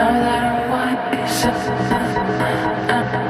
All I want is something.